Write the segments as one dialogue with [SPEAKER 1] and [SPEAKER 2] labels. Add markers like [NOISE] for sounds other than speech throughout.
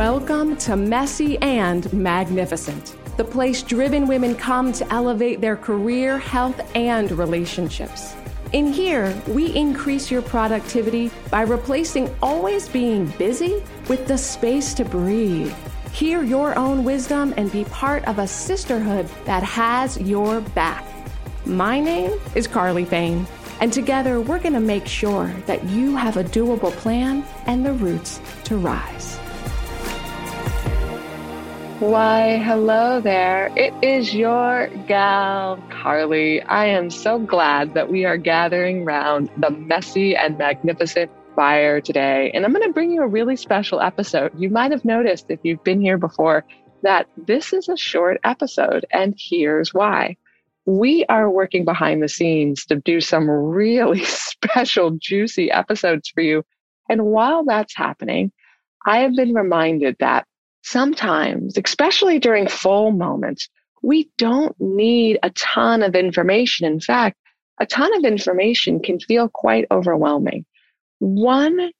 [SPEAKER 1] Welcome to Messy and Magnificent, the place driven women come to elevate their career, health, and relationships. In here, we increase your productivity by replacing always being busy with the space to breathe. Hear your own wisdom and be part of a sisterhood that has your back. My name is Carly Fain, and together we're going to make sure that you have a doable plan and the roots to rise. Why, hello there. It is your gal, Carly. I am so glad that we are gathering around the messy and magnificent fire today. And I'm going to bring you a really special episode. You might have noticed if you've been here before that this is a short episode, and here's why. We are working behind the scenes to do some really [LAUGHS] special, juicy episodes for you. And while that's happening, I have been reminded that sometimes, especially during full moments, we don't need a ton of information. In fact, a ton of information can feel quite overwhelming. One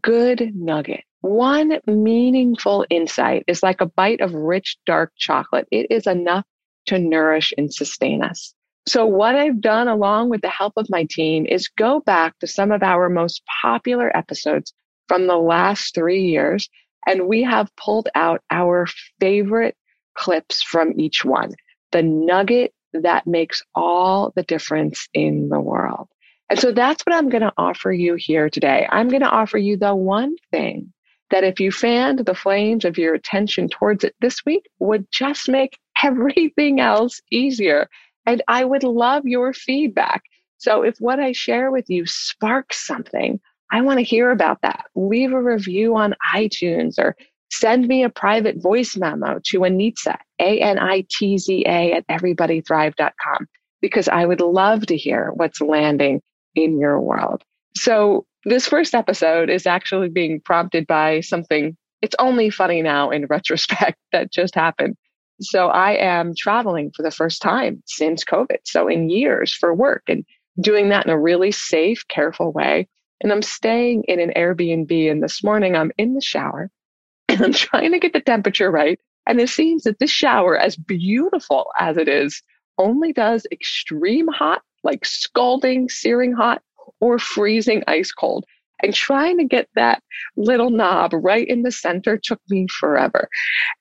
[SPEAKER 1] good nugget, one meaningful insight is like a bite of rich, dark chocolate. It is enough to nourish and sustain us. So, what I've done along with the help of my team is go back to some of our most popular episodes from the last three years and we have pulled out our favorite clips from each one, the nugget that makes all the difference in the world. And so that's what I'm going to offer you here today. I'm going to offer you the one thing that if you fanned the flames of your attention towards it this week would just make [LAUGHS] everything else easier. And I would love your feedback. So if what I share with you sparks something, I want to hear about that. Leave a review on iTunes or send me a private voice memo to Anitza, A N I T Z A, at everybodythrive.com, because I would love to hear what's landing in your world. So, this first episode is actually being prompted by something, it's only funny now in [LAUGHS] retrospect, that just happened. So, I am traveling for the first time since COVID. So, in years for work and doing that in a really safe, careful way and I'm staying in an Airbnb. And this morning I'm in the shower [CLEARS THROAT] and I'm trying to get the temperature right. And it seems that this shower, as beautiful as it is, only does extreme hot, like scalding, searing hot, or freezing ice cold. And trying to get that little knob right in the center took me forever.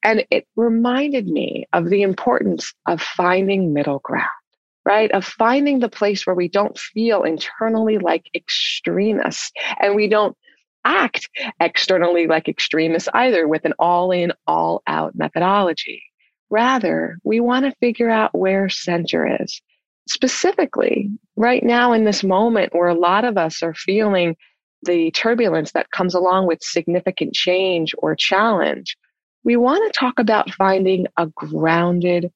[SPEAKER 1] And it reminded me of the importance of finding middle ground right? Of finding the place where we don't feel internally like extremists and we don't act externally like extremists either with an all in, all out methodology. Rather, we want to figure out where center is. Specifically, right now in this moment where a lot of us are feeling the turbulence that comes along with significant change or challenge, we want to talk about finding a grounded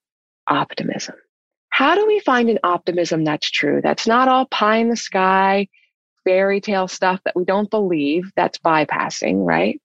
[SPEAKER 1] optimism. How do we find an optimism that's true? That's not all pie in the sky, fairy tale stuff that we don't believe, that's bypassing, right?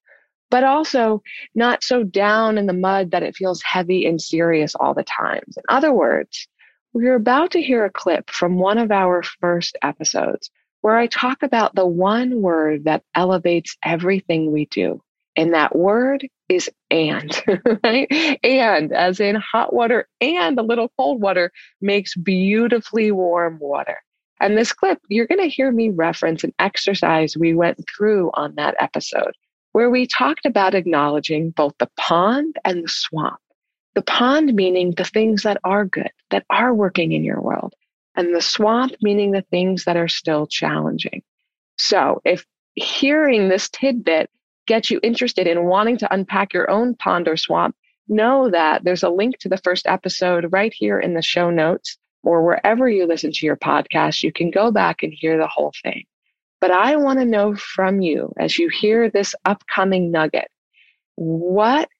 [SPEAKER 1] But also not so down in the mud that it feels heavy and serious all the time. In other words, we're about to hear a clip from one of our first episodes where I talk about the one word that elevates everything we do. And that word is and, [LAUGHS] right? And, as in hot water and a little cold water, makes beautifully warm water. And this clip, you're going to hear me reference an exercise we went through on that episode where we talked about acknowledging both the pond and the swamp. The pond meaning the things that are good, that are working in your world, and the swamp meaning the things that are still challenging. So if hearing this tidbit get you interested in wanting to unpack your own pond or swamp, know that there's a link to the first episode right here in the show notes or wherever you listen to your podcast. You can go back and hear the whole thing. But I want to know from you as you hear this upcoming nugget, what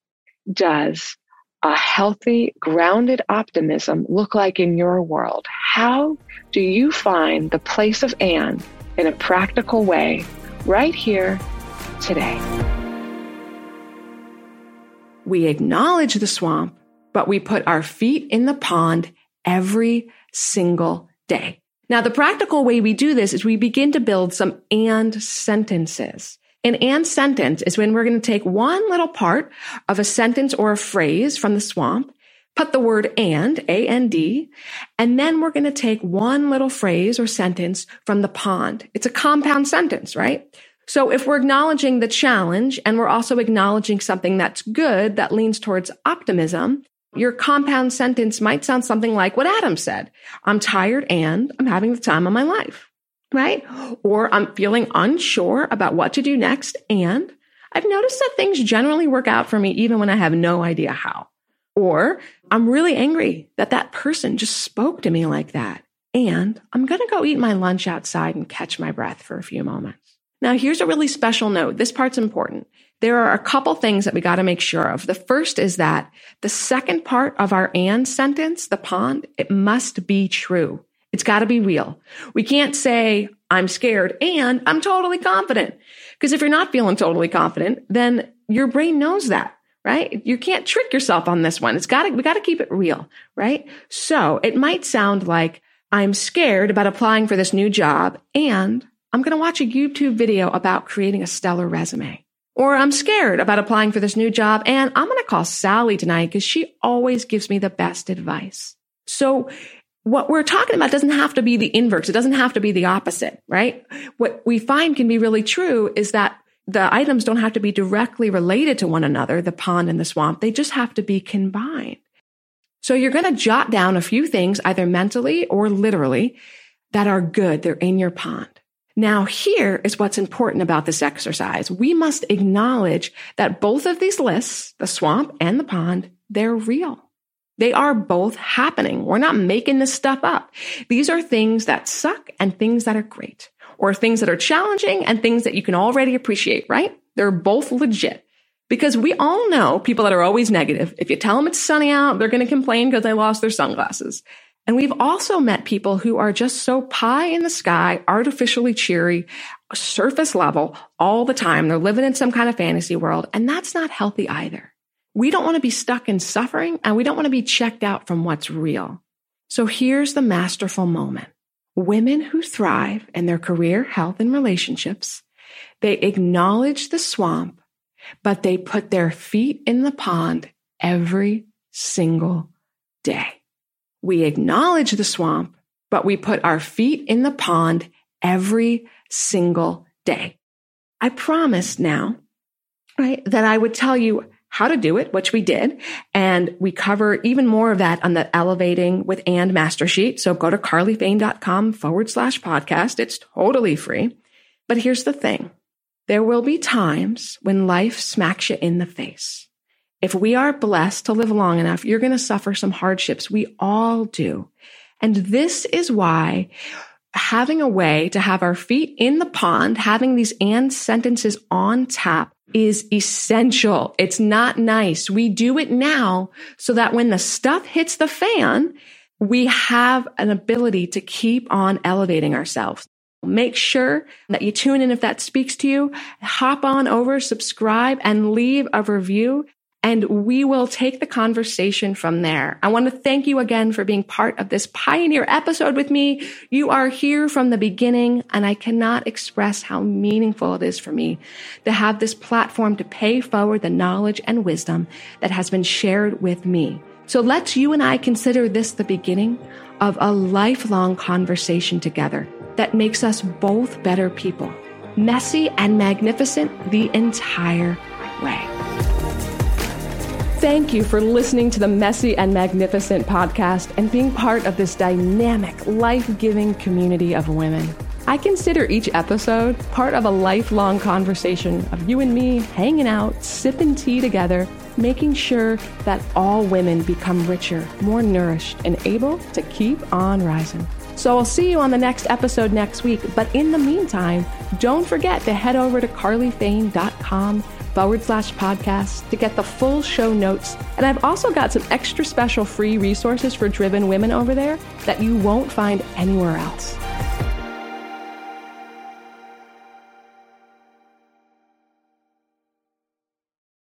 [SPEAKER 1] does a healthy, grounded optimism look like in your world? How do you find the place of and in a practical way right here today. We acknowledge the swamp, but we put our feet in the pond every single day. Now, the practical way we do this is we begin to build some and sentences.
[SPEAKER 2] An and sentence is when we're going to take one little part of a sentence or a phrase from the swamp, put the word and, A-N-D, and then we're going to take one little phrase or sentence from the pond. It's a compound sentence, right? So if we're acknowledging the challenge and we're also acknowledging something that's good that leans towards optimism, your compound sentence might sound something like what Adam said. I'm tired and I'm having the time of my life, right? Or I'm feeling unsure about what to do next. And I've noticed that things generally work out for me even when I have no idea how. Or I'm really angry that that person just spoke to me like that. And I'm going to go eat my lunch outside and catch my breath for a few moments. Now, here's a really special note. This part's important. There are a couple things that we got to make sure of. The first is that the second part of our and sentence, the pond, it must be true. It's got to be real. We can't say, I'm scared and I'm totally confident. Because if you're not feeling totally confident, then your brain knows that, right? You can't trick yourself on this one. It's got to, we got to keep it real, right? So it might sound like I'm scared about applying for this new job and I'm going to watch a YouTube video about creating a stellar resume. Or I'm scared about applying for this new job and I'm going to call Sally tonight because she always gives me the best advice. So what we're talking about doesn't have to be the inverse. It doesn't have to be the opposite, right? What we find can be really true is that the items don't have to be directly related to one another, the pond and the swamp. They just have to be combined. So you're going to jot down a few things, either mentally or literally, that are good. They're in your pond. Now, here is what's important about this exercise. We must acknowledge that both of these lists, the swamp and the pond, they're real. They are both happening. We're not making this stuff up. These are things that suck and things that are great, or things that are challenging and things that you can already appreciate, right? They're both legit. Because we all know people that are always negative. If you tell them it's sunny out, they're going to complain because they lost their sunglasses. And we've also met people who are just so pie in the sky, artificially cheery, surface level all the time. They're living in some kind of fantasy world. And that's not healthy either. We don't want to be stuck in suffering and we don't want to be checked out from what's real. So here's the masterful moment. Women who thrive in their career, health, and relationships, they acknowledge the swamp, but they put their feet in the pond every single day. We acknowledge the swamp, but we put our feet in the pond every single day. I promised now, right, that I would tell you how to do it, which we did. And we cover even more of that on the Elevating with And Master Sheet. So go to carlyfane.com forward slash podcast. It's totally free. But here's the thing. There will be times when life smacks you in the face. If we are blessed to live long enough, you're going to suffer some hardships. We all do. And this is why having a way to have our feet in the pond, having these and sentences on tap is essential. It's not nice. We do it now so that when the stuff hits the fan, we have an ability to keep on elevating ourselves. Make sure that you tune in if that speaks to you. Hop on over, subscribe, and leave a review and we will take the conversation from there. I want to thank you again for being part of this pioneer episode with me. You are here from the beginning, and I cannot express how meaningful it is for me to have this platform to pay forward the knowledge and wisdom that has been shared with me. So let's you and I consider this the beginning of a lifelong conversation together that makes us both better people, messy and magnificent the entire way. Thank you for listening to the Messy and Magnificent podcast and being part of this dynamic, life giving community of women. I consider each episode part of a lifelong conversation of you and me hanging out, sipping tea together, making sure that all women become richer, more nourished, and able to keep on rising. So I'll see you on the next episode next week. But in the meantime, don't forget to head over to carlyfane.com forward slash podcast to get the full show notes. And I've also got some extra special free resources for driven women over there that you won't find anywhere else.